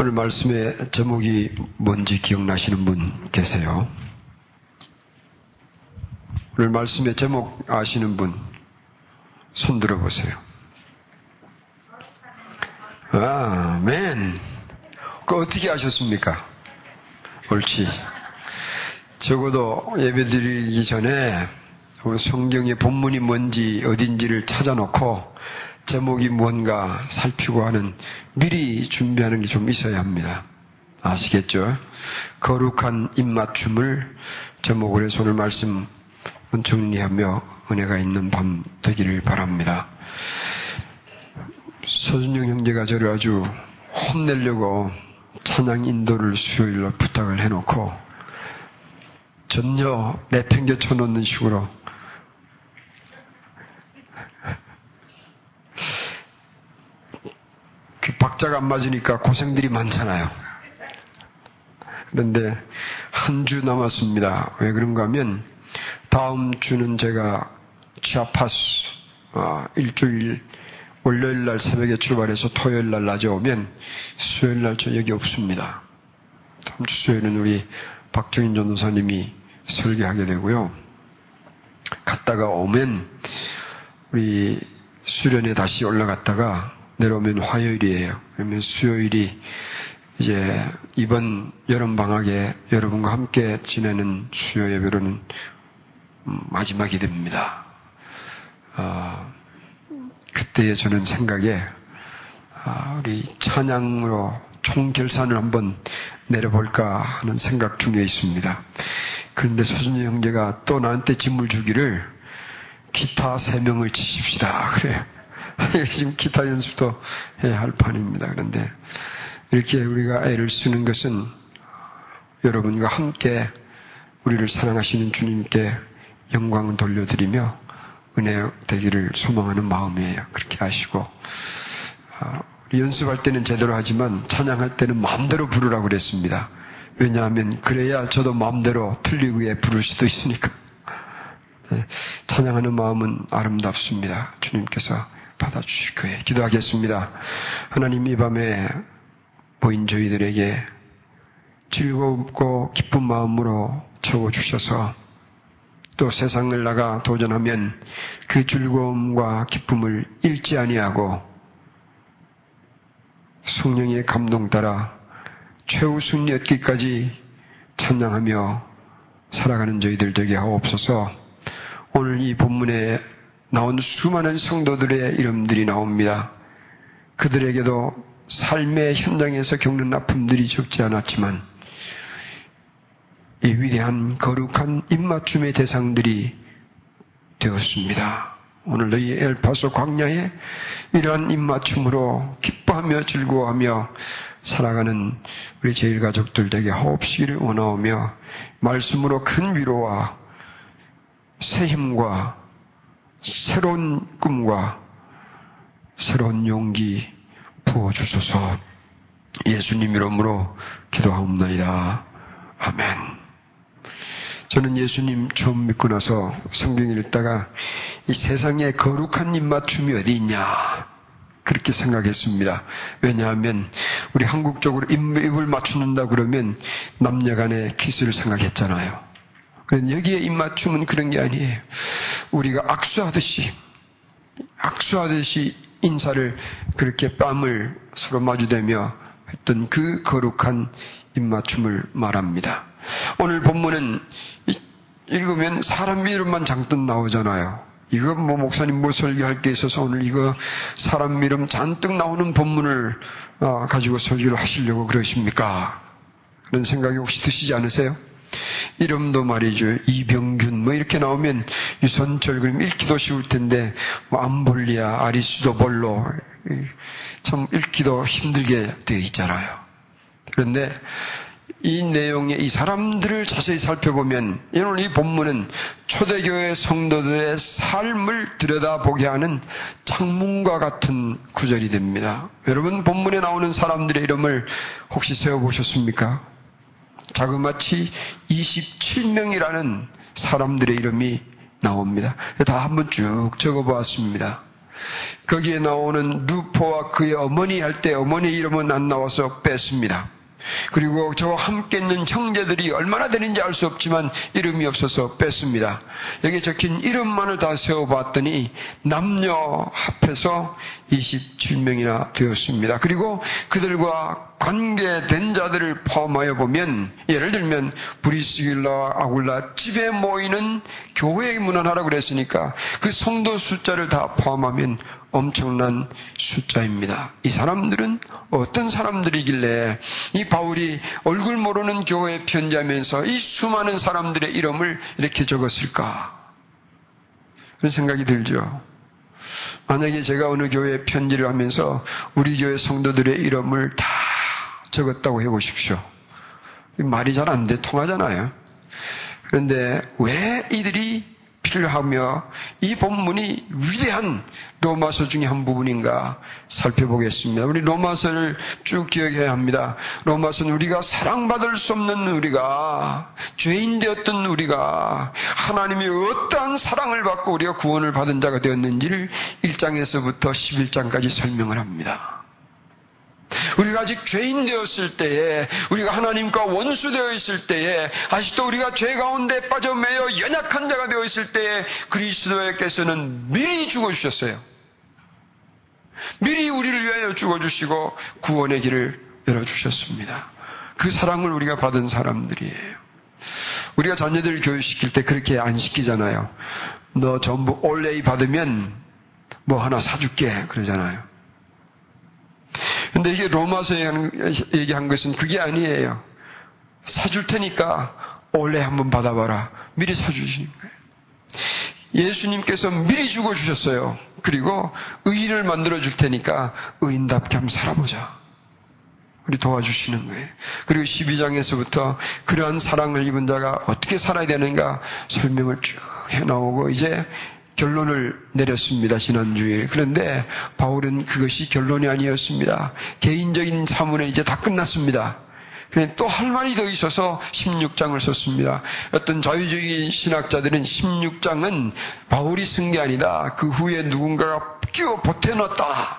오늘 말씀의 제목이 뭔지 기억나시는 분 계세요? 오늘 말씀의 제목 아시는 분, 손 들어보세요. 아, 맨. 그 어떻게 하셨습니까? 옳지. 적어도 예배 드리기 전에 성경의 본문이 뭔지 어딘지를 찾아놓고 제목이 뭔가 살피고 하는 미리 준비하는 게 좀 있어야 합니다. 아시겠죠? 거룩한 입맞춤을 제목으로 해서 오늘 말씀 정리하며 은혜가 있는 밤 되기를 바랍니다. 서준영 형제가 저를 아주 혼내려고 찬양 인도를 수요일로 부탁을 해놓고 전혀 내팽개쳐 놓는 식으로 그 박자가 안 맞으니까 고생들이 많잖아요. 그런데 한 주 남았습니다. 왜 그런가 하면 다음 주는 제가 치아파스 어, 일주일 월요일 날 새벽에 출발해서 토요일 날 낮에 오면 수요일 날 저 여기 없습니다. 다음 주 수요일은 우리 박정인 전도사님이 설계하게 되고요. 갔다가 오면 우리 수련에 다시 올라갔다가 내려오면 화요일이에요. 그러면 수요일이 이제 이번 여름 방학에 여러분과 함께 지내는 수요 예배로는 마지막이 됩니다. 어, 그때의 저는 생각에 아, 우리 찬양으로 총결산을 한번 내려볼까 하는 생각 중에 있습니다. 그런데 소준이 형제가 또 나한테 짐을 주기를 기타 세 명을 치십시다. 그래. 지금 기타 연습도 해야 할 판입니다. 그런데 이렇게 우리가 애를 쓰는 것은 여러분과 함께 우리를 사랑하시는 주님께 영광을 돌려드리며 은혜 되기를 소망하는 마음이에요. 그렇게 하시고 아, 우리 연습할 때는 제대로 하지만 찬양할 때는 마음대로 부르라고 그랬습니다. 왜냐하면 그래야 저도 마음대로 틀리고 에 부를 수도 있으니까. 네, 찬양하는 마음은 아름답습니다. 주님께서 받아주실 거예요. 기도하겠습니다. 하나님 이 밤에 보인 저희들에게 즐겁고 기쁜 마음으로 채워주셔서 또 세상을 나가 도전하면 그 즐거움과 기쁨을 잃지 아니하고 성령의 감동 따라 최우순 엿기까지 찬양하며 살아가는 저희들 되게 하옵소서 오늘 이 본문에 나온 수많은 성도들의 이름들이 나옵니다. 그들에게도 삶의 현장에서 겪는 아픔들이 적지 않았지만 이 위대한 거룩한 입맞춤의 대상들이 되었습니다. 오늘 너희 엘파소 광야에 이러한 입맞춤으로 기뻐하며 즐거워하며 살아가는 우리 제일 가족들 에게 호흡시기를 원하오며 말씀으로 큰 위로와 새 힘과 새로운 꿈과 새로운 용기 부어주소서 예수님 이름으로 기도하옵나이다. 아멘. 저는 예수님 처음 믿고 나서 성경 읽다가 이 세상에 거룩한 입맞춤이 어디 있냐 그렇게 생각했습니다. 왜냐하면 우리 한국적으로 입을 맞추는다 그러면 남녀간의 키스를 생각했잖아요. 여기에 입맞춤은 그런 게 아니에요. 우리가 악수하듯이 악수하듯이 인사를 그렇게 뺨을 서로 마주대며 했던 그 거룩한 입맞춤을 말합니다. 오늘 본문은 읽으면 사람 이름만 장뜻 나오잖아요. 이거 뭐 목사님 뭐 설교할 게 있어서 오늘 이거 사람 이름 잔뜩 나오는 본문을 어, 가지고 설교를 하시려고 그러십니까? 그런 생각이 혹시 드시지 않으세요? 이름도 말이죠. 이병균 뭐 이렇게 나오면 유선철 그럼 읽기도 쉬울 텐데 뭐 암볼리아, 아리스도볼로 참 읽기도 힘들게 되어 있잖아요. 그런데 이 내용의 이 사람들을 자세히 살펴보면 오늘 이 본문은 초대교회 성도들의 삶을 들여다보게 하는 창문과 같은 구절이 됩니다. 여러분 본문에 나오는 사람들의 이름을 혹시 세워보셨습니까? 자그마치 27명이라는 사람들의 이름이 나옵니다. 다 한번 쭉 적어보았습니다. 거기에 나오는 누포와 그의 어머니 할 때 어머니 이름은 안 나와서 뺐습니다. 그리고 저와 함께 있는 형제들이 얼마나 되는지 알 수 없지만 이름이 없어서 뺐습니다. 여기 적힌 이름만을 다 세어봤더니 남녀 합해서 27명이나 되었습니다. 그리고 그들과 관계된 자들을 포함하여 보면 예를 들면 브리스길라 아굴라 집에 모이는 교회 문안하라고 그랬으니까 그 성도 숫자를 다 포함하면 엄청난 숫자입니다. 이 사람들은 어떤 사람들이길래 이 바울이 얼굴 모르는 교회에 편지하면서 이 수많은 사람들의 이름을 이렇게 적었을까? 그런 생각이 들죠. 만약에 제가 어느 교회에 편지를 하면서 우리 교회 성도들의 이름을 다 적었다고 해보십시오. 말이 잘 안 돼, 통하잖아요. 그런데 왜 이들이 필요하며 이 본문이 위대한 로마서 중에 한 부분인가 살펴보겠습니다. 우리 로마서를 쭉 기억해야 합니다. 로마서는 우리가 사랑받을 수 없는 우리가 죄인 되었던 우리가 하나님이 어떠한 사랑을 받고 우리가 구원을 받은 자가 되었는지를 1장에서부터 11장까지 설명을 합니다. 우리가 아직 죄인 되었을 때에, 우리가 하나님과 원수 되어 있을 때에, 아직도 우리가 죄 가운데 빠져 매여 연약한 자가 되어 있을 때에 그리스도께서는 미리 죽어 주셨어요. 미리 우리를 위하여 죽어 주시고 구원의 길을 열어 주셨습니다. 그 사랑을 우리가 받은 사람들이에요. 우리가 자녀들 교육시킬 때 그렇게 안 시키잖아요. 너 전부 올레이 받으면 뭐 하나 사줄게. 그러잖아요. 근데 이게 로마서에 얘기한 것은 그게 아니에요. 사줄 테니까 올해 한번 받아봐라. 미리 사주시는 거예요. 예수님께서 미리 죽어 주셨어요. 그리고 의인을 만들어 줄 테니까 의인답게 한번 살아보자. 우리 도와주시는 거예요. 그리고 12장에서부터 그러한 사랑을 입은 자가 어떻게 살아야 되는가 설명을 쭉 해나오고 이제 결론을 내렸습니다. 지난주에. 그런데 바울은 그것이 결론이 아니었습니다. 개인적인 사문은 이제 다 끝났습니다. 또할 말이 더 있어서 16장을 썼습니다. 어떤 자유적인 신학자들은 16장은 바울이 쓴 게 아니다. 그 후에 누군가가 끼워 보태놨다.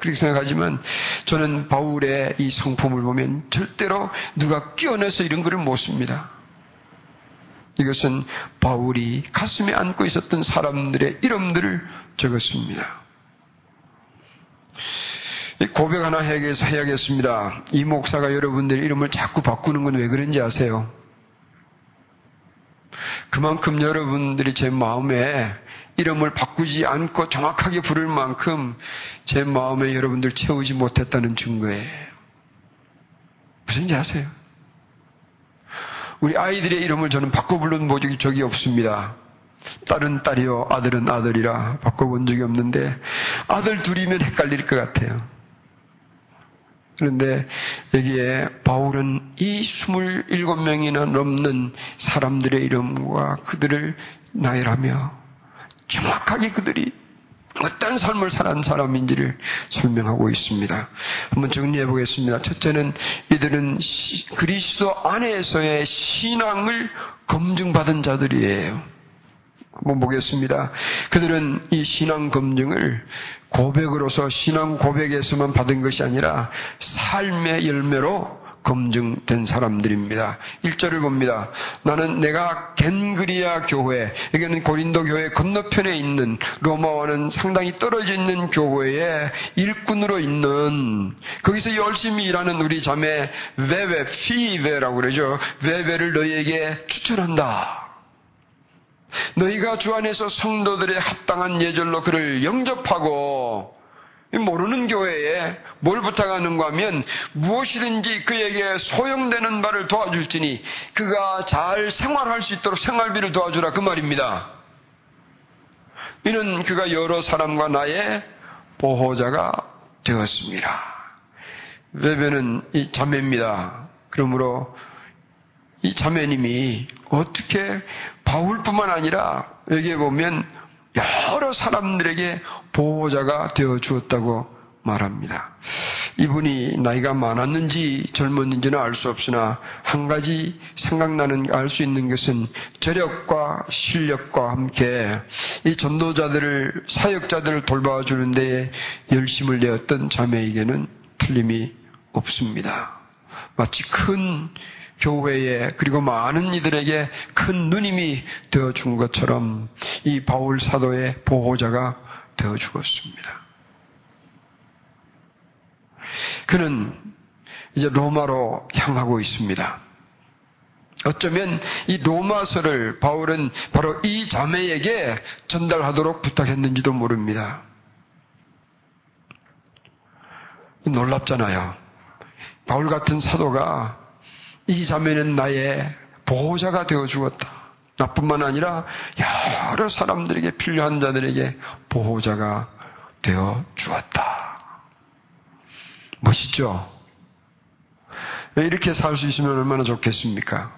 그렇게 생각하지만 저는 바울의 이 성품을 보면 절대로 누가 끼워내서 이런 글을 못 씁니다. 이것은 바울이 가슴에 안고 있었던 사람들의 이름들을 적었습니다. 고백 하나 해야겠습니다. 이 목사가 여러분들 이름을 자꾸 바꾸는 건 왜 그런지 아세요? 그만큼 여러분들이 제 마음에 이름을 바꾸지 않고 정확하게 부를 만큼 제 마음에 여러분들 채우지 못했다는 증거예요. 무슨지 아세요? 우리 아이들의 이름을 저는 바꿔 부른 적이 적이 없습니다. 딸은 딸이요, 아들은 아들이라 바꿔본 적이 없는데 아들 둘이면 헷갈릴 것 같아요. 그런데 여기에 바울은 이 27명이나 넘는 사람들의 이름과 그들을 나열하며 정확하게 그들이 어떤 삶을 살한 사람인지를 설명하고 있습니다. 한번 정리해 보겠습니다. 첫째는 이들은 그리스도 안에서의 신앙을 검증받은 자들이에요. 한번 보겠습니다. 그들은 이 신앙 검증을 고백으로서 신앙 고백에서만 받은 것이 아니라 삶의 열매로 검증된 사람들입니다. 1절을 봅니다. 나는 내가 겐그리아 교회, 여기는 고린도 교회 건너편에 있는 로마와는 상당히 떨어져 있는 교회의 일꾼으로 있는 거기서 열심히 일하는 우리 자매 베베, 피베라고 그러죠. 베베를 너희에게 추천한다. 너희가 주 안에서 성도들의 합당한 예절로 그를 영접하고 모르는 교회에 뭘 부탁하는가 하면 무엇이든지 그에게 소용되는 바를 도와줄지니 그가 잘 생활할 수 있도록 생활비를 도와주라 그 말입니다. 이는 그가 여러 사람과 나의 보호자가 되었습니다. 외배는 이 자매입니다. 그러므로 이 자매님이 어떻게 바울뿐만 아니라 여기에 보면 여러 사람들에게 보호자가 되어 주었다고 말합니다. 이분이 나이가 많았는지 젊었는지는 알 수 없으나 한 가지 생각나는 알 수 있는 것은 저력과 실력과 함께 이 전도자들을 사역자들을 돌봐 주는 데에 열심을 내었던 자매에게는 틀림이 없습니다. 마치 큰 교회에 그리고 많은 이들에게 큰 누님이 되어 준 것처럼 이 바울 사도의 보호자가 되어 죽었습니다. 그는 이제 로마로 향하고 있습니다. 어쩌면 이 로마서를 바울은 바로 이 자매에게 전달하도록 부탁했는지도 모릅니다. 놀랍잖아요. 바울 같은 사도가 이 자매는 나의 보호자가 되어 주었다. 나뿐만 아니라 여러 사람들에게 필요한 자들에게 보호자가 되어 주었다. 멋있죠? 이렇게 살 수 있으면 얼마나 좋겠습니까?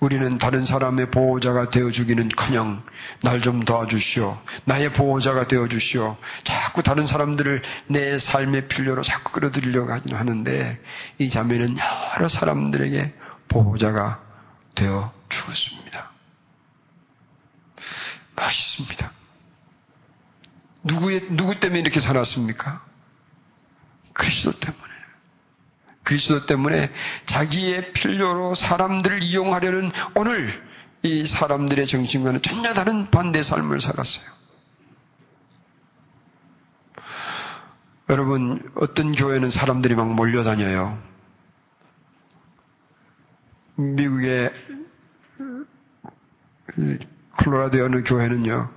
우리는 다른 사람의 보호자가 되어주기는 커녕 날 좀 도와주시오. 나의 보호자가 되어주시오. 자꾸 다른 사람들을 내 삶의 필요로 자꾸 끌어들이려고 하는데 이 자매는 여러 사람들에게 보호자가 되어 주었습니다. 멋있습니다. 누구의, 누구 때문에 이렇게 살았습니까? 그리스도 때문에. 그리스도 때문에 자기의 필요로 사람들을 이용하려는 오늘 이 사람들의 정신과는 전혀 다른 반대 삶을 살았어요. 여러분, 어떤 교회는 사람들이 막 몰려다녀요. 미국의 콜로라도의 어느 교회는요,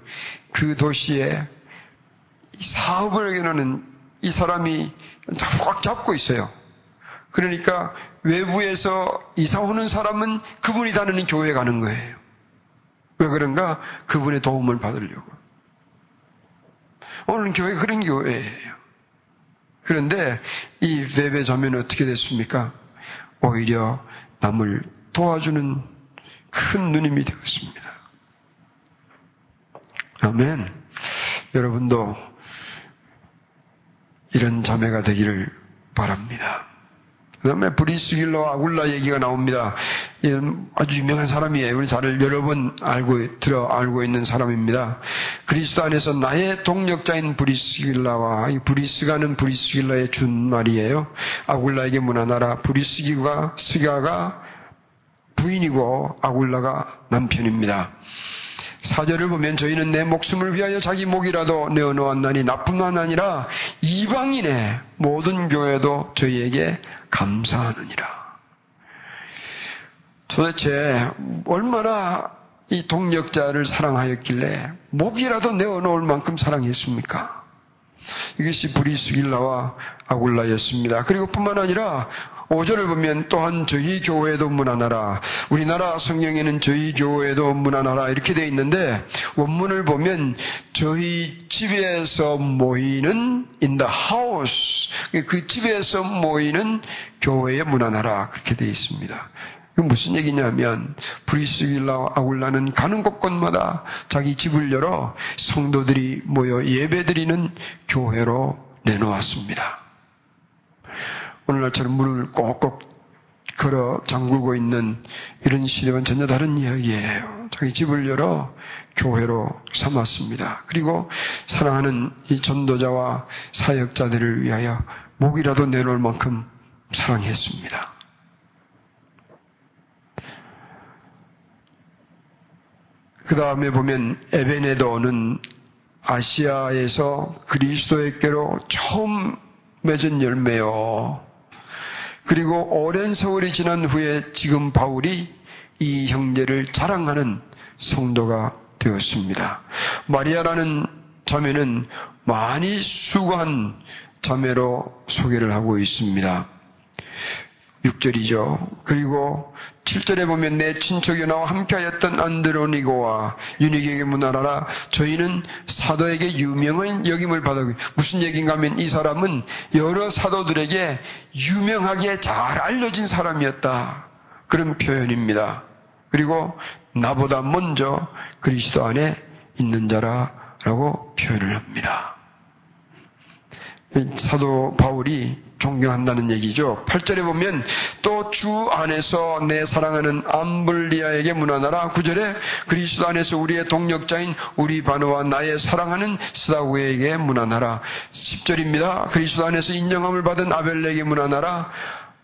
그 도시에 사업을 하려는 이 사람이 꽉 잡고 있어요. 그러니까 외부에서 이사 오는 사람은 그분이 다니는 교회에 가는 거예요. 왜 그런가? 그분의 도움을 받으려고. 오늘 교회 그런 교회예요. 그런데 이 베베 자매는 어떻게 됐습니까? 오히려 남을 도와주는 큰 누님이 되었습니다. 아멘. 여러분도 이런 자매가 되기를 바랍니다. 그 다음에 브리스길러 아굴라 얘기가 나옵니다. 아주 유명한 사람이에요. 우리 잘 여러 번 알고, 들어 알고 있는 사람입니다. 그리스도 안에서 나의 동력자인 브리스길라와 이 브리스가는 브리스길라의 준 말이에요. 아굴라에게 문하나라 브리스기가 스가가 부인이고 아굴라가 남편입니다. 사절을 보면 저희는 내 목숨을 위하여 자기 목이라도 내어놓았나니 나뿐만 아니라 이방인의 모든 교회도 저희에게 감사하느니라. 도대체 얼마나 이 동력자를 사랑하였길래 목이라도 내어놓을 만큼 사랑했습니까? 이것이 브리스길라와 아굴라였습니다. 그리고 뿐만 아니라 5절을 보면 또한 저희 교회도 문안하라. 우리나라 성경에는 저희 교회도 문안하라. 이렇게 되어 있는데 원문을 보면 저희 집에서 모이는 in the house. 그 집에서 모이는 교회에 문안하라. 그렇게 되어 있습니다. 이건 무슨 얘기냐면 브리스길라 아굴라는 가는 곳곳마다 자기 집을 열어 성도들이 모여 예배드리는 교회로 내놓았습니다. 오늘날처럼 물을 꼭꼭 걸어 잠그고 있는 이런 시대와는 전혀 다른 이야기예요. 자기 집을 열어 교회로 삼았습니다. 그리고 사랑하는 이 전도자와 사역자들을 위하여 목이라도 내놓을 만큼 사랑했습니다. 그 다음에 보면 에베네도는 아시아에서 그리스도에게로 처음 맺은 열매요. 그리고 오랜 세월이 지난 후에 지금 바울이 이 형제를 자랑하는 성도가 되었습니다. 마리아라는 자매는 많이 수고한 자매로 소개를 하고 있습니다. 6절이죠. 그리고 7절에 보면 내 친척이 나와 함께하였던 안드로니고와 유니에게 문하라라 저희는 사도에게 유명한 역임을 받아 무슨 얘기인가 하면 이 사람은 여러 사도들에게 유명하게 잘 알려진 사람이었다. 그런 표현입니다. 그리고 나보다 먼저 그리스도 안에 있는 자라라고 표현을 합니다. 사도 바울이 존경한다는 얘기죠. 8절에 보면 또 주 안에서 내 사랑하는 암블리아에게 문안하라. 9절에 그리스도 안에서 우리의 동력자인 우리 바누와 나의 사랑하는 스다우에게 문안하라. 10절입니다. 그리스도 안에서 인정함을 받은 아벨레에게 문안하라.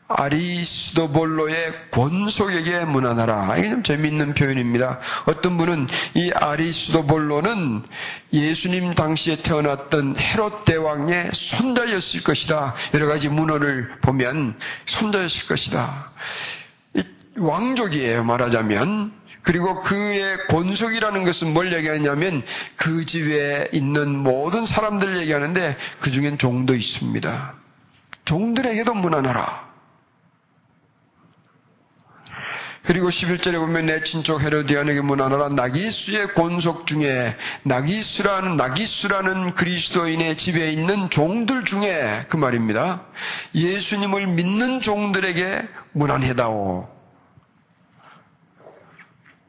아리스도볼로의 권속에게 문안하라. 이게 좀 재미있는 표현입니다. 어떤 분은 이 아리스도볼로는 예수님 당시에 태어났던 헤롯 대왕의 손자였을 것이다. 여러 가지 문헌을 보면 손자였을 것이다. 왕족이에요, 말하자면. 그리고 그의 권속이라는 것은 뭘 얘기하냐면 그 집에 있는 모든 사람들 얘기하는데 그 중엔 종도 있습니다. 종들에게도 문안하라. 그리고 11절에 보면 내 친족 헤로디안에게 문안하라 나기수의 권속 중에 나기수라는 나기수라는 그리스도인의 집에 있는 종들 중에 그 말입니다. 예수님을 믿는 종들에게 문안해다오.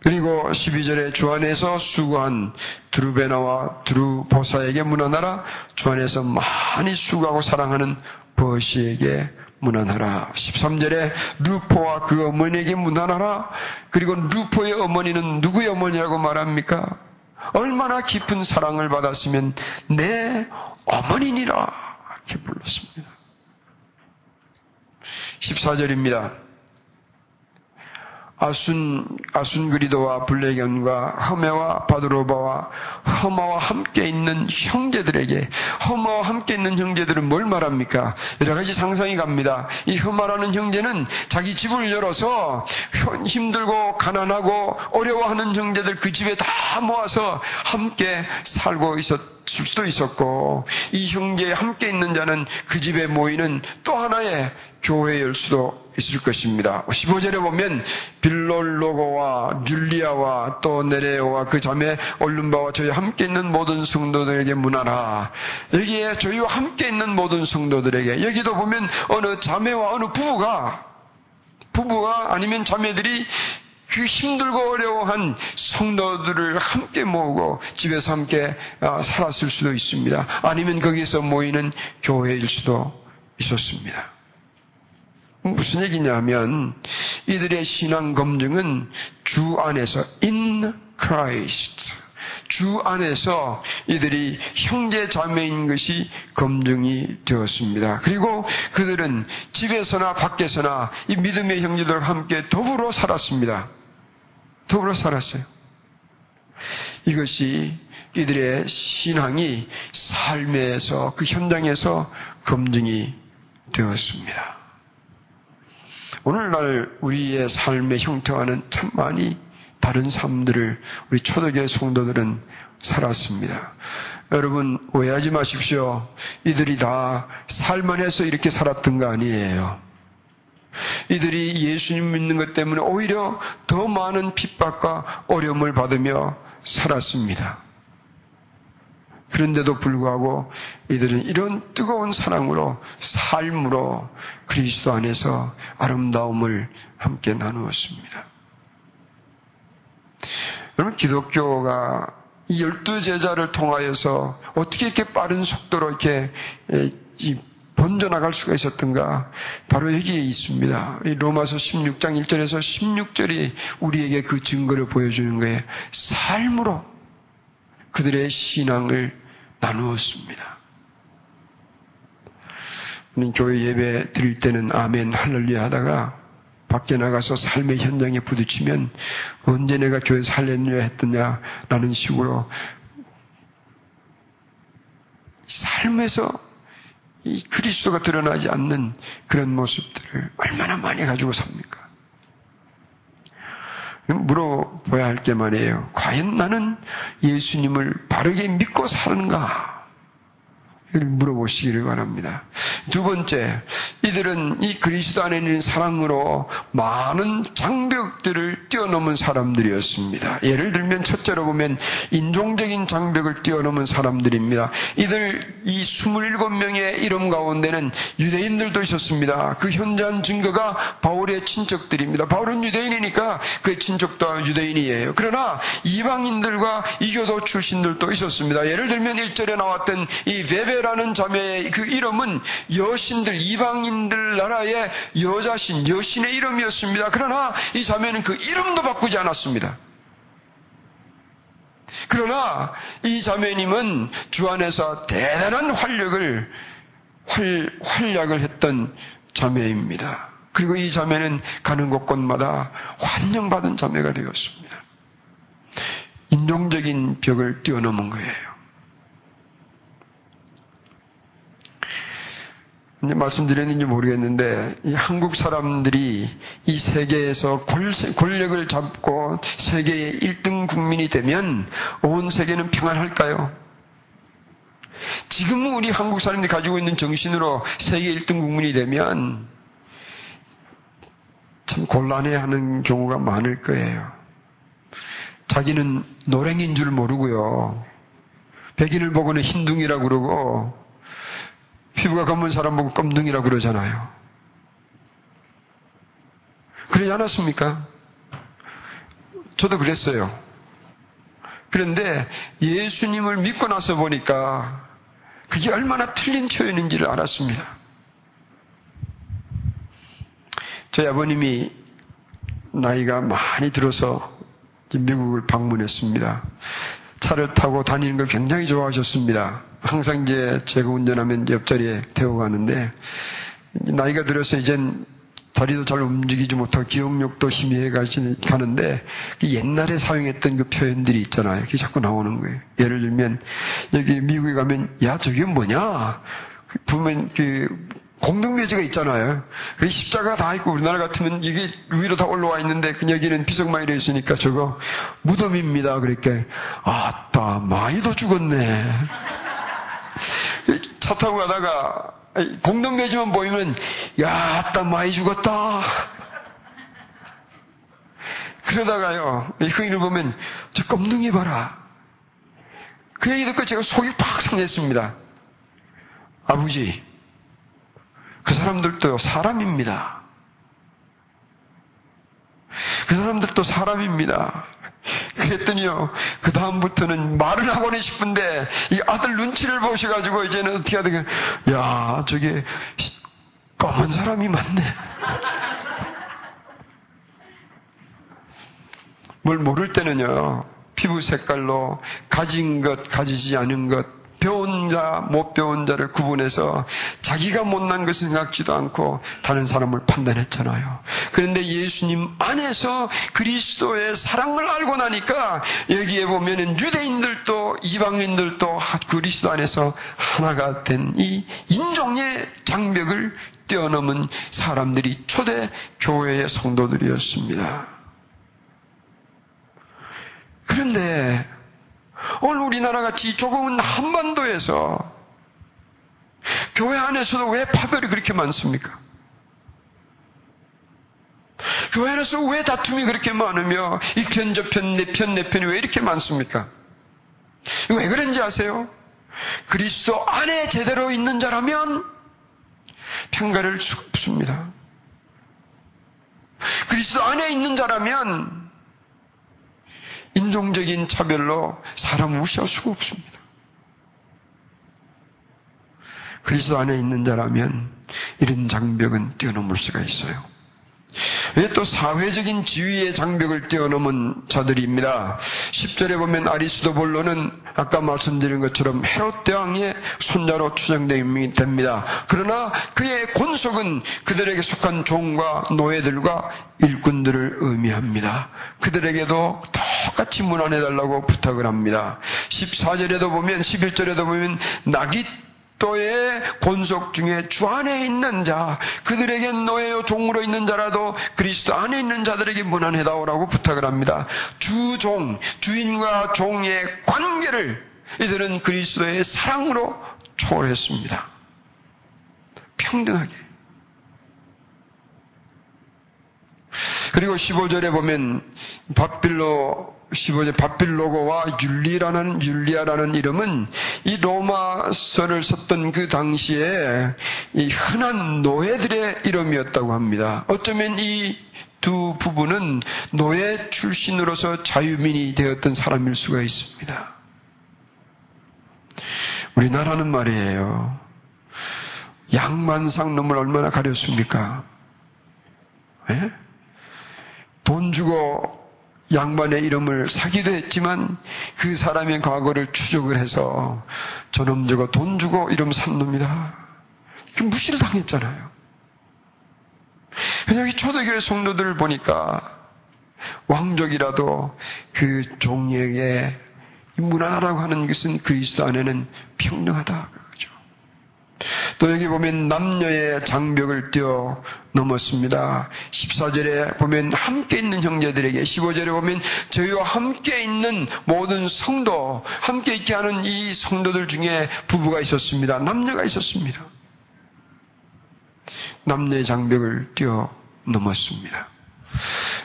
그리고 12절에 주 안에서 수고한 두루베나와 두루보사에게 문안하라 주 안에서 많이 수고하고 사랑하는 버시에게 문안하라. 13절에 루포와 그 어머니에게 문안하라. 그리고 루포의 어머니는 누구의 어머니라고 말합니까? 얼마나 깊은 사랑을 받았으면 내 어머니니라. 이렇게 불렀습니다. 14절입니다. 아순, 아순그리도와 블레견과 허메와 바드로바와 허마와 함께 있는 형제들에게 허마와 함께 있는 형제들은 뭘 말합니까? 여러 가지 상상이 갑니다. 이 허마라는 형제는 자기 집을 열어서 힘들고 가난하고 어려워하는 형제들 그 집에 다 모아서 함께 살고 있었 줄 수도 있었고 이 형제에 함께 있는 자는 그 집에 모이는 또 하나의 교회일 수도 있을 것입니다. 15절에 보면 빌롤로고와 율리아와 또 네레오와 그 자매 올름바와 저희 함께 있는 모든 성도들에게 문하라. 여기에 저희와 함께 있는 모든 성도들에게 여기도 보면 어느 자매와 어느 부부가 부부가 아니면 자매들이 그 힘들고 어려워한 성도들을 함께 모으고 집에서 함께 아, 살았을 수도 있습니다. 아니면 거기서 모이는 교회일 수도 있었습니다. 무슨 얘기냐면 이들의 신앙 검증은 주 안에서 in Christ 주 안에서 이들이 형제 자매인 것이 검증이 되었습니다. 그리고 그들은 집에서나 밖에서나 이 믿음의 형제들과 함께 더불어 살았습니다. 더불어 살았어요. 이것이 이들의 신앙이 삶에서 그 현장에서 검증이 되었습니다. 오늘날 우리의 삶의 형태와는 참 많이 다른 삶들을 우리 초대교회 성도들은 살았습니다. 여러분 오해하지 마십시오. 이들이 다 살만해서 이렇게 살았던 거 아니에요. 이들이 예수님 믿는 것 때문에 오히려 더 많은 핍박과 어려움을 받으며 살았습니다. 그런데도 불구하고 이들은 이런 뜨거운 사랑으로 삶으로 그리스도 안에서 아름다움을 함께 나누었습니다. 여러분 기독교가 이 열두 제자를 통하여서 어떻게 이렇게 빠른 속도로 이렇게 번져나갈 수가 있었던가? 바로 여기에 있습니다. 로마서 16장 1절에서 16절이 우리에게 그 증거를 보여주는 거예요. 삶으로 그들의 신앙을 나누었습니다. 우리 교회 예배 드릴 때는 아멘 할렐루야 하다가 밖에 나가서 삶의 현장에 부딪히면 언제 내가 교회에서 할렐루야 했더냐라는 식으로 삶에서 이 그리스도가 드러나지 않는 그런 모습들을 얼마나 많이 가지고 삽니까? 물어봐야 할 게 말이에요. 과연 나는 예수님을 바르게 믿고 사는가? 물어보시기를 바랍니다. 두 번째, 이들은 이 그리스도 안에 있는 사랑으로 많은 장벽들을 뛰어넘은 사람들이었습니다. 예를 들면 첫째로 보면 인종적인 장벽을 뛰어넘은 사람들입니다. 이들 이 27명의 이름 가운데는 유대인들도 있었습니다. 그 현장 증거가 바울의 친척들입니다. 바울은 유대인이니까 그의 친척도 유대인이에요. 그러나 이방인들과 이교도 출신들도 있었습니다. 예를 들면 1절에 나왔던 이 베베 클로에라는 자매의 그 이름은 여신들, 이방인들 나라의 여자신, 여신의 이름이었습니다. 그러나 이 자매는 그 이름도 바꾸지 않았습니다. 그러나 이 자매님은 주 안에서 대단한 활력을 활, 활약을 했던 자매입니다. 그리고 이 자매는 가는 곳곳마다 환영받은 자매가 되었습니다. 인종적인 벽을 뛰어넘은 거예요. 이제 말씀드렸는지 모르겠는데 이 한국 사람들이 이 세계에서 권력을 잡고 세계의 1등 국민이 되면 온 세계는 평안할까요? 지금 우리 한국 사람들이 가지고 있는 정신으로 세계 1등 국민이 되면 참 곤란해하는 경우가 많을 거예요. 자기는 노랭인 줄 모르고요. 백인을 보고는 흰둥이라고 그러고 피부가 검은 사람 보고 검둥이라고 그러잖아요. 그러지 않았습니까? 저도 그랬어요. 그런데 예수님을 믿고 나서 보니까 그게 얼마나 틀린 표현인지를 알았습니다. 저희 아버님이 나이가 많이 들어서 미국을 방문했습니다. 차를 타고 다니는 걸 굉장히 좋아하셨습니다. 항상 이제 제가 운전하면 옆자리에 태워 가는데 나이가 들어서 이젠 다리도 잘 움직이지 못하고 기억력도 희미해 가는데 그 옛날에 사용했던 그 표현들이 있잖아요. 그게 자꾸 나오는 거예요. 예를 들면 여기 미국에 가면 야 저게 뭐냐? 보면 그 공동묘지가 있잖아요. 그 십자가 다 있고 우리나라 같으면 이게 위로 다 올라와 있는데 그 여기는 비석마이로 있으니까 저거 무덤입니다. 그러니까 아따 많이도 죽었네. 차 타고 가다가 공동묘지만 보이면 야 아따 많이 죽었다. 그러다가요 흑인을 보면 저 껌둥이 봐라. 그 얘기 듣고 제가 속이 팍 상했습니다. 아버지 그 사람들도 사람입니다. 그 사람들도 사람입니다. 그랬더니요, 그 다음부터는 말을 하고는 싶은데, 이 아들 눈치를 보셔가지고, 이제는 어떻게 하든, 야, 저게, 검은 사람이 많네. 뭘 모를 때는요, 피부 색깔로 가진 것, 가지지 않은 것, 배운 자, 못 배운 자를 구분해서 자기가 못난 것을 생각지도 않고 다른 사람을 판단했잖아요. 그런데 예수님 안에서 그리스도의 사랑을 알고 나니까 여기에 보면은 유대인들도 이방인들도 그리스도 안에서 하나가 된 이 인종의 장벽을 뛰어넘은 사람들이 초대 교회의 성도들이었습니다. 그런데 오늘 우리나라 같이 조금은 한반도에서 교회 안에서도 왜 파별이 그렇게 많습니까? 교회 안에서 왜 다툼이 그렇게 많으며 이 편 저편 내 편 내 편이 왜 이렇게 많습니까? 왜 그런지 아세요? 그리스도 안에 제대로 있는 자라면 평가를 수 없습니다. 그리스도 안에 있는 자라면 인종적인 차별로 사람을 무시할 수가 없습니다. 그리스도 안에 있는 자라면 이런 장벽은 뛰어넘을 수가 있어요. 왜또 사회적인 지위의 장벽을 뛰어넘은 자들입니다. 10절에 보면 아리스도볼로는 아까 말씀드린 것처럼 헤롯 대왕의 손자로 추정됩니다. 그러나 그의 권속은 그들에게 속한 종과 노예들과 일꾼들을 의미합니다. 그들에게도 똑같이 문안해달라고 부탁을 합니다. 14절에도 보면 11절에도 보면 낙이 또의 권속 중에 주 안에 있는 자, 그들에게 노예요 종으로 있는 자라도 그리스도 안에 있는 자들에게 문안해다오라고 부탁을 합니다. 주종, 주인과 종의 관계를 이들은 그리스도의 사랑으로 초월했습니다. 평등하게. 그리고 15절에 보면 밥빌로 15절 바빌로고와 율리라는 율리아라는 이름은 이 로마서를 썼던 그 당시에 이 흔한 노예들의 이름이었다고 합니다. 어쩌면 이 두 부부는 노예 출신으로서 자유민이 되었던 사람일 수가 있습니다. 우리나라는 말이에요. 양만상 놈을 얼마나 가렸습니까? 예? 돈 주고 양반의 이름을 사기도 했지만 그 사람의 과거를 추적을 해서 저놈 저거 돈 주고 이름 산 놈이다. 그 무시를 당했잖아요. 여기 초대교회 성도들을 보니까 왕족이라도 그 종에게 무난하라고 하는 것은 그리스도 안에는 평등하다. 또 여기 보면 남녀의 장벽을 뛰어 넘었습니다. 14절에 보면 함께 있는 형제들에게 15절에 보면 저희와 함께 있는 모든 성도, 함께 있게 하는 이 성도들 중에 부부가 있었습니다. 남녀가 있었습니다. 남녀의 장벽을 뛰어 넘었습니다.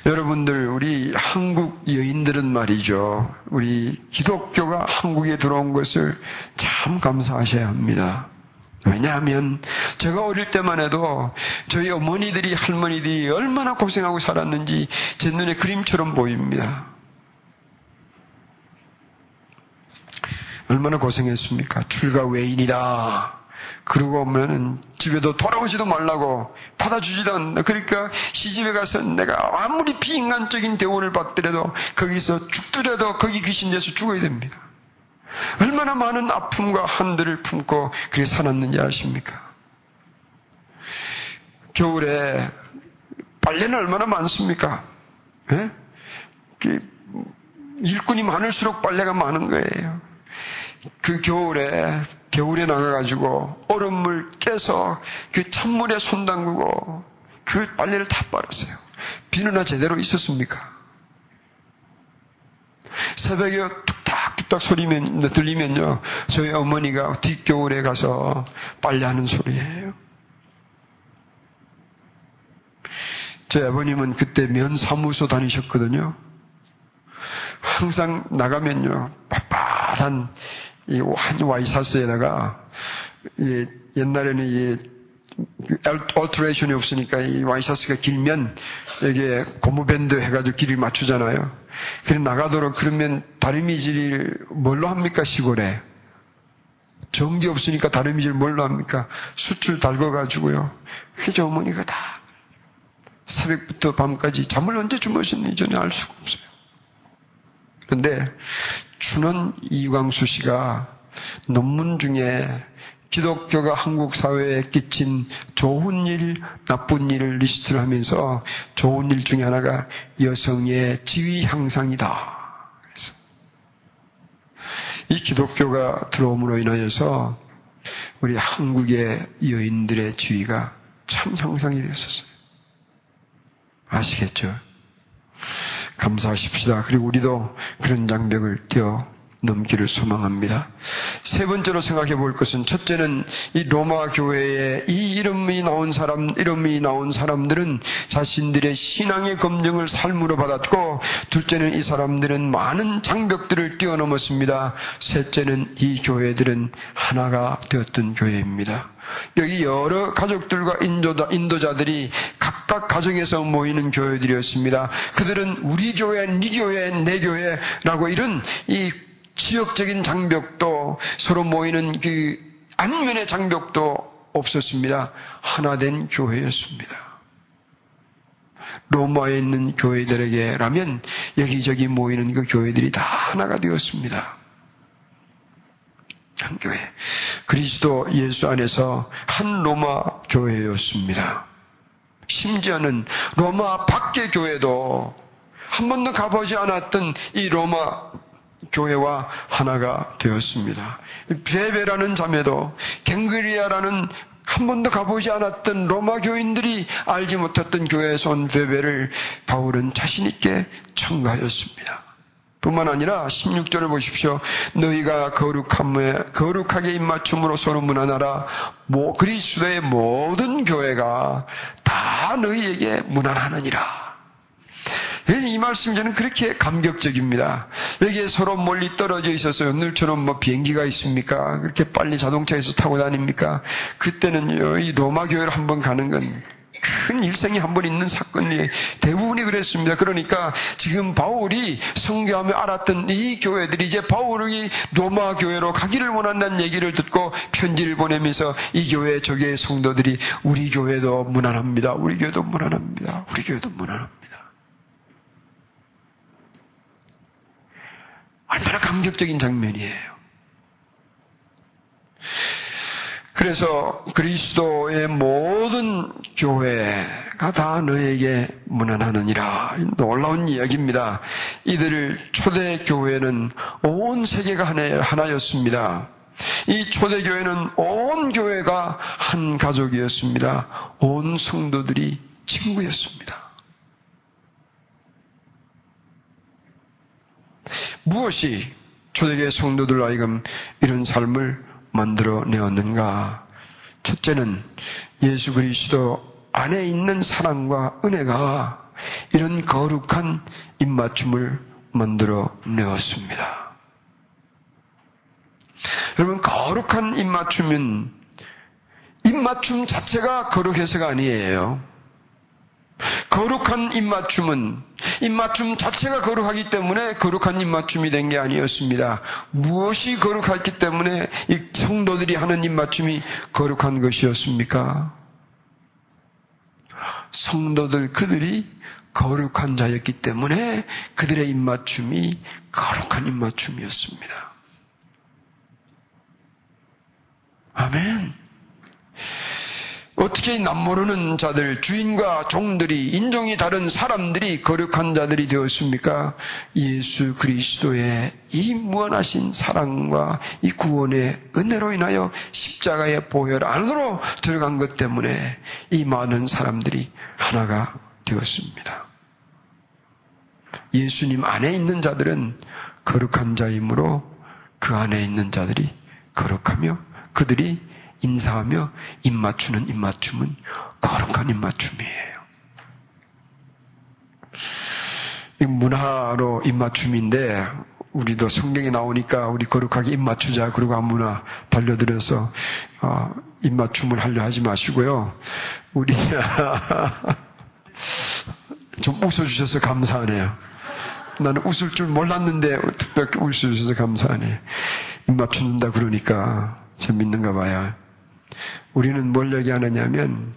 여러분들, 우리 한국 여인들은 말이죠. 우리 기독교가 한국에 들어온 것을 참 감사하셔야 합니다. 왜냐하면 제가 어릴 때만 해도 저희 어머니들이 할머니들이 얼마나 고생하고 살았는지 제 눈에 그림처럼 보입니다. 얼마나 고생했습니까? 출가 외인이다. 그러고 오면은 집에도 돌아오지도 말라고 받아주지도 않는다. 그러니까 시집에 가서 내가 아무리 비인간적인 대우를 받더라도 거기서 죽더라도 거기 귀신 돼서 죽어야 됩니다. 얼마나 많은 아픔과 한들을 품고 그렇게 살았는지 아십니까? 겨울에 빨래는 얼마나 많습니까? 예? 일꾼이 많을수록 빨래가 많은 거예요. 그 겨울에 겨울에 나가가지고 얼음물 깨서 그 찬물에 손 담그고 그 빨래를 다 빨았어요. 비누나 제대로 있었습니까? 새벽에 뚝딱뚝딱 소리면 들리면요, 저희 어머니가 뒷겨울에 가서 빨래하는 소리예요. 저희 아버님은 그때 면사무소 다니셨거든요. 항상 나가면요, 빳빳한 이한 와이사스에다가 이 옛날에는 이 얼트레이션이 없으니까 이 와이사스가 길면 여기에 고무밴드 해가지고 길을 맞추잖아요. 그래 나가도록 그러면 다리미질 뭘로 합니까 시골에? 전기 없으니까 다리미질 뭘로 합니까? 수출 달궈가지고요. 그래서 어머니가 다 새벽부터 밤까지 잠을 언제 주무셨는지 저는 알 수가 없어요. 그런데 춘원 이광수 씨가 논문 중에 기독교가 한국 사회에 끼친 좋은 일, 나쁜 일을 리스트를 하면서 좋은 일 중에 하나가 여성의 지위 향상이다. 그래서 이 기독교가 들어옴으로 인하여서 우리 한국의 여인들의 지위가 참 향상이 되었었어요. 아시겠죠? 감사하십시다. 그리고 우리도 그런 장벽을 뛰어 넘기를 소망합니다. 세 번째로 생각해 볼 것은 첫째는 이 로마 교회에 이 이름이 나온 사람, 이름이 나온 사람들은 자신들의 신앙의 검증을 삶으로 받았고, 둘째는 이 사람들은 많은 장벽들을 뛰어넘었습니다. 셋째는 이 교회들은 하나가 되었던 교회입니다. 여기 여러 가족들과 인도자, 인도자들이 각각 가정에서 모이는 교회들이었습니다. 그들은 우리 교회, 네 교회, 내 교회라고 이런 이 지역적인 장벽도 서로 모이는 그 안면의 장벽도 없었습니다. 하나 된 교회였습니다. 로마에 있는 교회들에게라면 여기저기 모이는 그 교회들이 다 하나가 되었습니다. 한 교회. 그리스도 예수 안에서 한 로마 교회였습니다. 심지어는 로마 밖의 교회도 한 번도 가보지 않았던 이 로마 교회와 하나가 되었습니다. 베베라는 자매도 갱그리아라는 한 번도 가보지 않았던 로마 교인들이 알지 못했던 교회에서 온 베베를 바울은 자신있게 청가하였습니다. 뿐만 아니라 16절을 보십시오. 너희가 거룩함에, 거룩하게 입맞춤으로 소문하나라. 뭐, 그리스도의 모든 교회가 다 너희에게 무난하느니라. 이 말씀이 저는 그렇게 감격적입니다. 여기에 서로 멀리 떨어져 있어서 오늘처럼 뭐 비행기가 있습니까? 그렇게 빨리 자동차에서 타고 다닙니까? 그때는 이 로마 교회를 한번 가는 건 큰 일생에 한번 있는 사건이 대부분이 그랬습니다. 그러니까 지금 바울이 성교하며 알았던 이 교회들이 이제 바울이 로마 교회로 가기를 원한다는 얘기를 듣고 편지를 보내면서 이 교회 저 교회 성도들이 우리 교회도 무난합니다. 우리 교회도 무난합니다. 우리 교회도 무난합니다. 얼마나 감격적인 장면이에요. 그래서 그리스도의 모든 교회가 다 너에게 무난하느니라. 놀라운 이야기입니다. 이들을 초대교회는 온 세계가 하나였습니다. 이 초대교회는 온 교회가 한 가족이었습니다. 온 성도들이 친구였습니다. 무엇이 초대교회 성도들 하여금 이런 삶을 만들어 내었는가? 첫째는 예수 그리스도 안에 있는 사랑과 은혜가 이런 거룩한 입맞춤을 만들어 내었습니다. 여러분, 거룩한 입맞춤은 입맞춤 자체가 거룩해서가 아니에요. 거룩한 입맞춤은 입맞춤 자체가 거룩하기 때문에 거룩한 입맞춤이 된 게 아니었습니다. 무엇이 거룩했기 때문에 이 성도들이 하는 입맞춤이 거룩한 것이었습니까? 성도들 그들이 거룩한 자였기 때문에 그들의 입맞춤이 거룩한 입맞춤이었습니다. 아멘. 어떻게 남모르는 자들, 주인과 종들이, 인종이 다른 사람들이 거룩한 자들이 되었습니까? 예수 그리스도의 이 무한하신 사랑과 이 구원의 은혜로 인하여 십자가의 보혈 안으로 들어간 것 때문에 이 많은 사람들이 하나가 되었습니다. 예수님 안에 있는 자들은 거룩한 자이므로 그 안에 있는 자들이 거룩하며 그들이 인사하며 입맞추는 입맞춤은 거룩한 입맞춤이에요. 이 문화로 입맞춤인데 우리도 성경에 나오니까 우리 거룩하게 입맞추자 그리고 아무나 달려들어서 어, 입맞춤을 하려 하지 마시고요. 우리 좀 웃어주셔서 감사하네요. 나는 웃을 줄 몰랐는데 특별히 웃어주셔서 감사하네. 입맞춘다 그러니까 재밌는가 봐요. 우리는 뭘 얘기하느냐면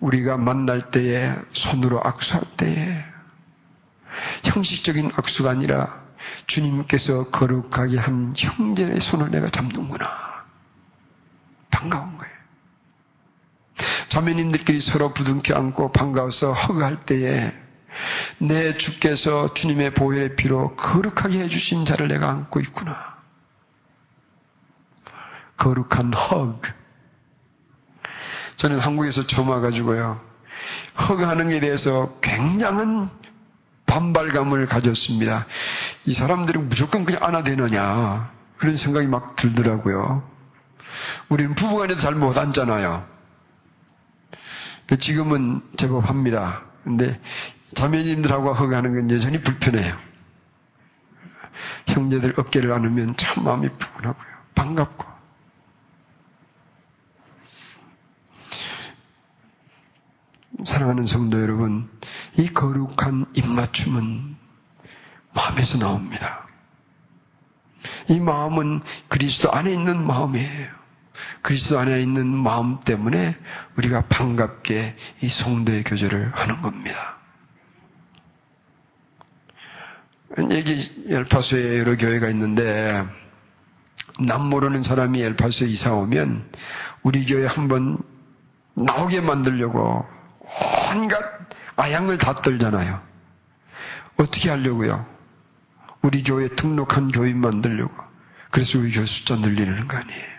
우리가 만날 때에 손으로 악수할 때에 형식적인 악수가 아니라 주님께서 거룩하게 한 형제의 손을 내가 잡는구나. 반가운 거예요. 자매님들끼리 서로 부둥켜 안고 반가워서 허그할 때에 내 주께서 주님의 보혈의 피로 거룩하게 해주신 자를 내가 안고 있구나. 거룩한 허그. 저는 한국에서 처음 와가지고요. 허가하는 게 대해서 굉장한 반발감을 가졌습니다. 이 사람들이 무조건 그냥 안아대느냐. 그런 생각이 막 들더라고요. 우리는 부부간에도 잘 못 앉잖아요. 지금은 제법 합니다. 근데 자매님들하고 허가하는 건 여전히 불편해요. 형제들 어깨를 안으면 참 마음이 푸근하고요. 반갑고. 사랑하는 성도 여러분, 이 거룩한 입맞춤은 마음에서 나옵니다. 이 마음은 그리스도 안에 있는 마음이에요. 그리스도 안에 있는 마음 때문에 우리가 반갑게 이 성도의 교제를 하는 겁니다. 여기 엘파소에 여러 교회가 있는데 남 모르는 사람이 엘파소에 이사 오면 우리 교회 한번 나오게 만들려고 온갖 아양을 다 떨잖아요. 어떻게 하려고요? 우리 교회 등록한 교인 만들려고. 그래서 우리 교회 숫자 늘리는 거 아니에요.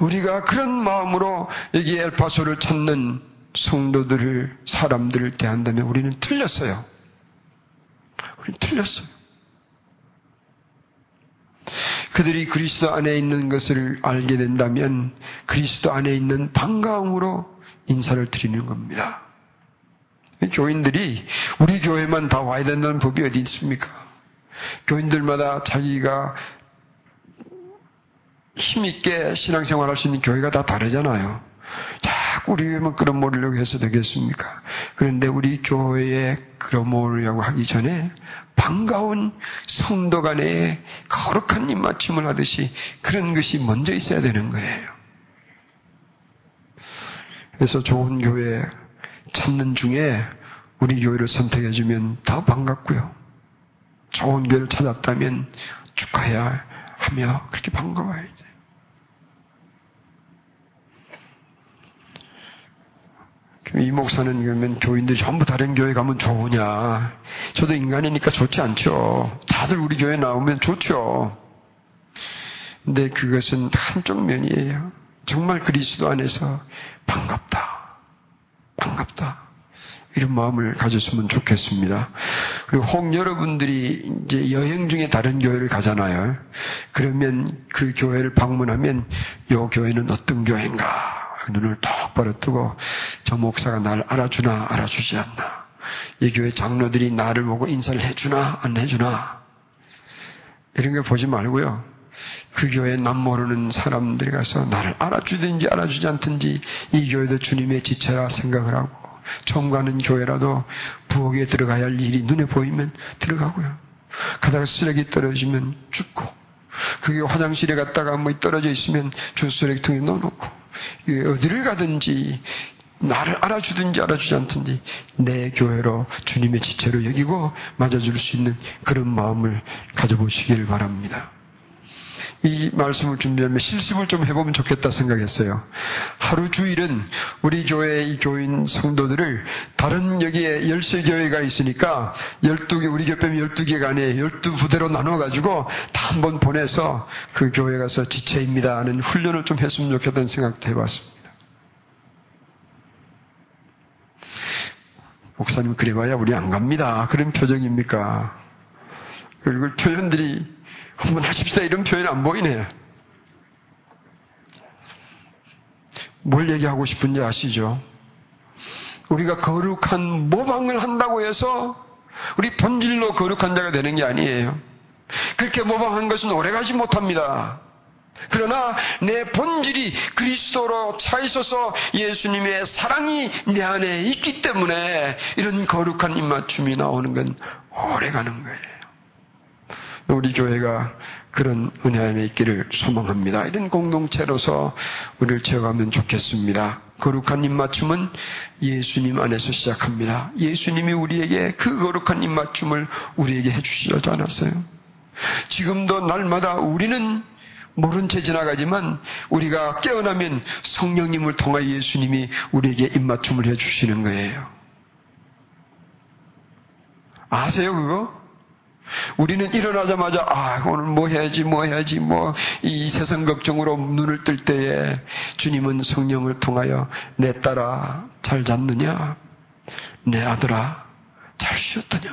우리가 그런 마음으로 여기 엘파소를 찾는 성도들을, 사람들을 대한다면 우리는 틀렸어요. 우리는 틀렸어요. 그들이 그리스도 안에 있는 것을 알게 된다면 그리스도 안에 있는 반가움으로 인사를 드리는 겁니다. 교인들이 우리 교회만 다 와야 된다는 법이 어디 있습니까? 교인들마다 자기가 힘있게 신앙생활 할수 있는 교회가 다 다르잖아요. 야, 자꾸 우리 교회만 끌어모으려고 해서 되겠습니까? 그런데 우리 교회에 끌어모으려고 하기 전에 반가운 성도 간의 거룩한 입맞춤을 하듯이 그런 것이 먼저 있어야 되는 거예요. 그래서 좋은 교회 찾는 중에 우리 교회를 선택해주면 더 반갑고요. 좋은 교회를 찾았다면 축하해야 하며 그렇게 반가워야죠. 이 목사는 그러면 교인들이 전부 다른 교회 가면 좋으냐. 저도 인간이니까 좋지 않죠. 다들 우리 교회 나오면 좋죠. 근데 그것은 한쪽 면이에요. 정말 그리스도 안에서 반갑다. 반갑다. 이런 마음을 가졌으면 좋겠습니다. 그리고 혹 여러분들이 이제 여행 중에 다른 교회를 가잖아요. 그러면 그 교회를 방문하면 이 교회는 어떤 교회인가 눈을 똑바로 뜨고 저 목사가 날 알아주나 알아주지 않나 이 교회 장로들이 나를 보고 인사를 해주나 안 해주나 이런 거 보지 말고요. 그 교회 남 모르는 사람들이 가서 나를 알아주든지 알아주지 않든지 이 교회도 주님의 지체라 생각을 하고 처음 가는 교회라도 부엌에 들어가야 할 일이 눈에 보이면 들어가고요. 가다가 쓰레기 떨어지면 죽고 그게 화장실에 갔다가 뭐 떨어져 있으면 주 쓰레기통에 넣어놓고 어디를 가든지 나를 알아주든지 알아주지 않든지 내 교회로 주님의 지체로 여기고 맞아줄 수 있는 그런 마음을 가져보시길 바랍니다. 이 말씀을 준비하면 실습을 좀 해보면 좋겠다 생각했어요. 하루 주일은 우리 교회 이 교인 성도들을 다른 여기에 열세 교회가 있으니까 12개, 우리 교회 빼면 12개가 아니에요. 12부대로 나눠가지고 다 한번 보내서 그 교회 가서 지체입니다 하는 훈련을 좀 했으면 좋겠다는 생각도 해봤습니다. 목사님 그래봐야 우리 안 갑니다. 그런 표정입니까? 그리고 표현들이 한번 하십시다 이런 표현 안 보이네. 뭘 얘기하고 싶은지 아시죠? 우리가 거룩한 모방을 한다고 해서 우리 본질로 거룩한 자가 되는 게 아니에요. 그렇게 모방한 것은 오래가지 못합니다. 그러나 내 본질이 그리스도로 차 있어서 예수님의 사랑이 내 안에 있기 때문에 이런 거룩한 입맞춤이 나오는 건 오래가는 거예요. 우리 교회가 그런 은혜 안에 있기를 소망합니다. 이런 공동체로서 우리를 채워가면 좋겠습니다. 거룩한 입맞춤은 예수님 안에서 시작합니다. 예수님이 우리에게 그 거룩한 입맞춤을 우리에게 해주시지 않았어요. 지금도 날마다 우리는 모른 채 지나가지만 우리가 깨어나면 성령님을 통하 예수님이 우리에게 입맞춤을 해주시는 거예요. 아세요, 그거? 우리는 일어나자마자 아 오늘 뭐 해야지 뭐 해야지 뭐 이 세상 걱정으로 눈을 뜰 때에 주님은 성령을 통하여 내 딸아 잘 잤느냐 내 아들아 잘 쉬었더냐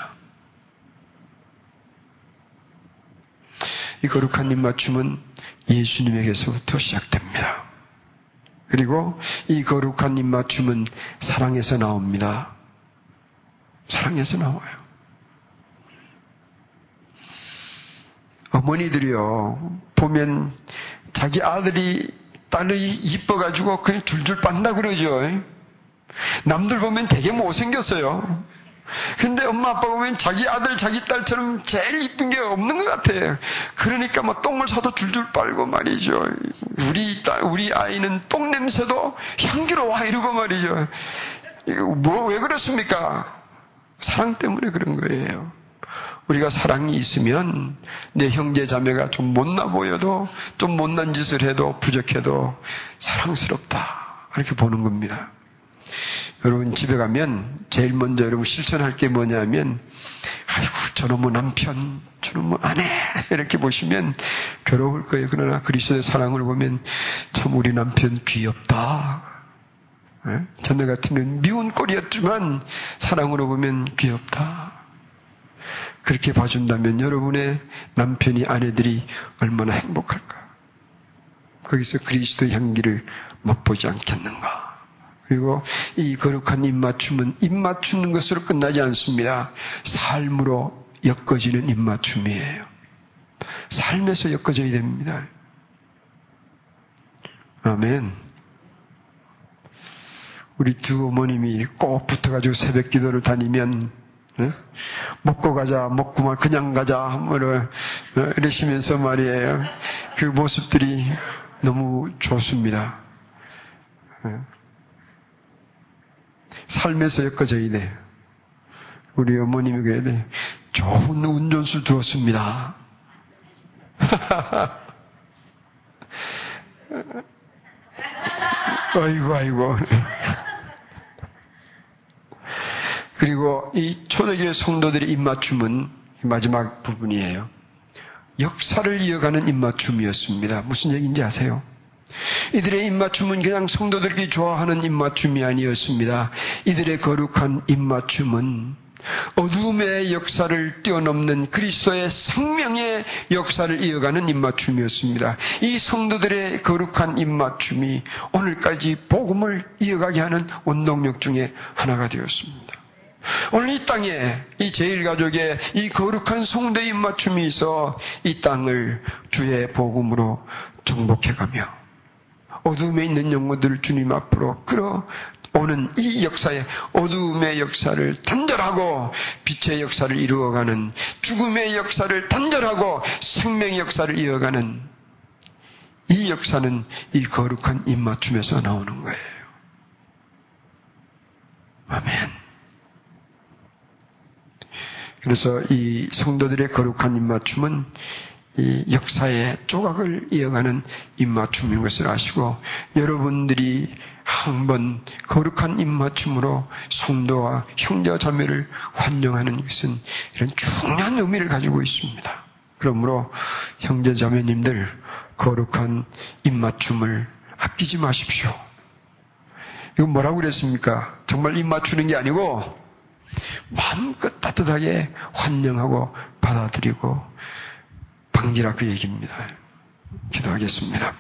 이 거룩한 입맞춤은 예수님에게서부터 시작됩니다. 그리고 이 거룩한 입맞춤은 사랑에서 나옵니다. 사랑에서 나와요. 어머니들이요, 보면 자기 아들이 딸이 이뻐가지고 그냥 줄줄 빤다 그러죠. 남들 보면 되게 못생겼어요. 근데 엄마 아빠 보면 자기 아들, 자기 딸처럼 제일 이쁜 게 없는 것 같아요. 그러니까 막 똥을 사도 줄줄 빨고 말이죠. 우리 딸, 우리 아이는 똥 냄새도 향기로워 이러고 말이죠. 이거 뭐, 왜 그렇습니까? 사랑 때문에 그런 거예요. 우리가 사랑이 있으면 내 형제 자매가 좀 못나 보여도 좀 못난 짓을 해도 부족해도 사랑스럽다. 이렇게 보는 겁니다. 여러분 집에 가면 제일 먼저 여러분 실천할 게 뭐냐면 아이고 저놈의 남편 저놈의 아내 이렇게 보시면 괴로울 거예요. 그러나 그리스도의 사랑을 보면 참 우리 남편 귀엽다. 예? 전에 같으면 미운 꼴이었지만 사랑으로 보면 귀엽다. 그렇게 봐준다면 여러분의 남편이 아내들이 얼마나 행복할까? 거기서 그리스도의 향기를 맛보지 않겠는가? 그리고 이 거룩한 입맞춤은 입맞추는 것으로 끝나지 않습니다. 삶으로 엮어지는 입맞춤이에요. 삶에서 엮어져야 됩니다. 아멘. 우리 두 어머님이 꼭 붙어가지고 새벽 기도를 다니면 네? 먹고 가자, 먹고만 그냥 가자, 뭐 이러시면서 말이에요. 그 모습들이 너무 좋습니다. 네? 삶에서 엮어져야 돼. 우리 어머님이 그래야 돼. 좋은 운전수 두었습니다. 아이고, 아이고. 그리고 이 초대교회 성도들의 입맞춤은 마지막 부분이에요. 역사를 이어가는 입맞춤이었습니다. 무슨 얘기인지 아세요? 이들의 입맞춤은 그냥 성도들이 좋아하는 입맞춤이 아니었습니다. 이들의 거룩한 입맞춤은 어둠의 역사를 뛰어넘는 그리스도의 생명의 역사를 이어가는 입맞춤이었습니다. 이 성도들의 거룩한 입맞춤이 오늘까지 복음을 이어가게 하는 원동력 중에 하나가 되었습니다. 오늘 이 땅에 이 제일 가족의 이 거룩한 성도의 입맞춤이 있어 이 땅을 주의 복음으로 정복해가며 어둠에 있는 영혼들을 주님 앞으로 끌어오는 이 역사에 어둠의 역사를 단절하고 빛의 역사를 이루어가는 죽음의 역사를 단절하고 생명의 역사를 이어가는 이 역사는 이 거룩한 입맞춤에서 나오는 거예요. 아멘. 그래서 이 성도들의 거룩한 입맞춤은 이 역사의 조각을 이어가는 입맞춤인 것을 아시고 여러분들이 한번 거룩한 입맞춤으로 성도와 형제와 자매를 환영하는 것은 이런 중요한 의미를 가지고 있습니다. 그러므로 형제 자매님들 거룩한 입맞춤을 아끼지 마십시오. 이거 뭐라고 그랬습니까? 정말 입맞추는 게 아니고 마음껏 따뜻하게 환영하고 받아들이고 방지라 그 얘기입니다. 기도하겠습니다.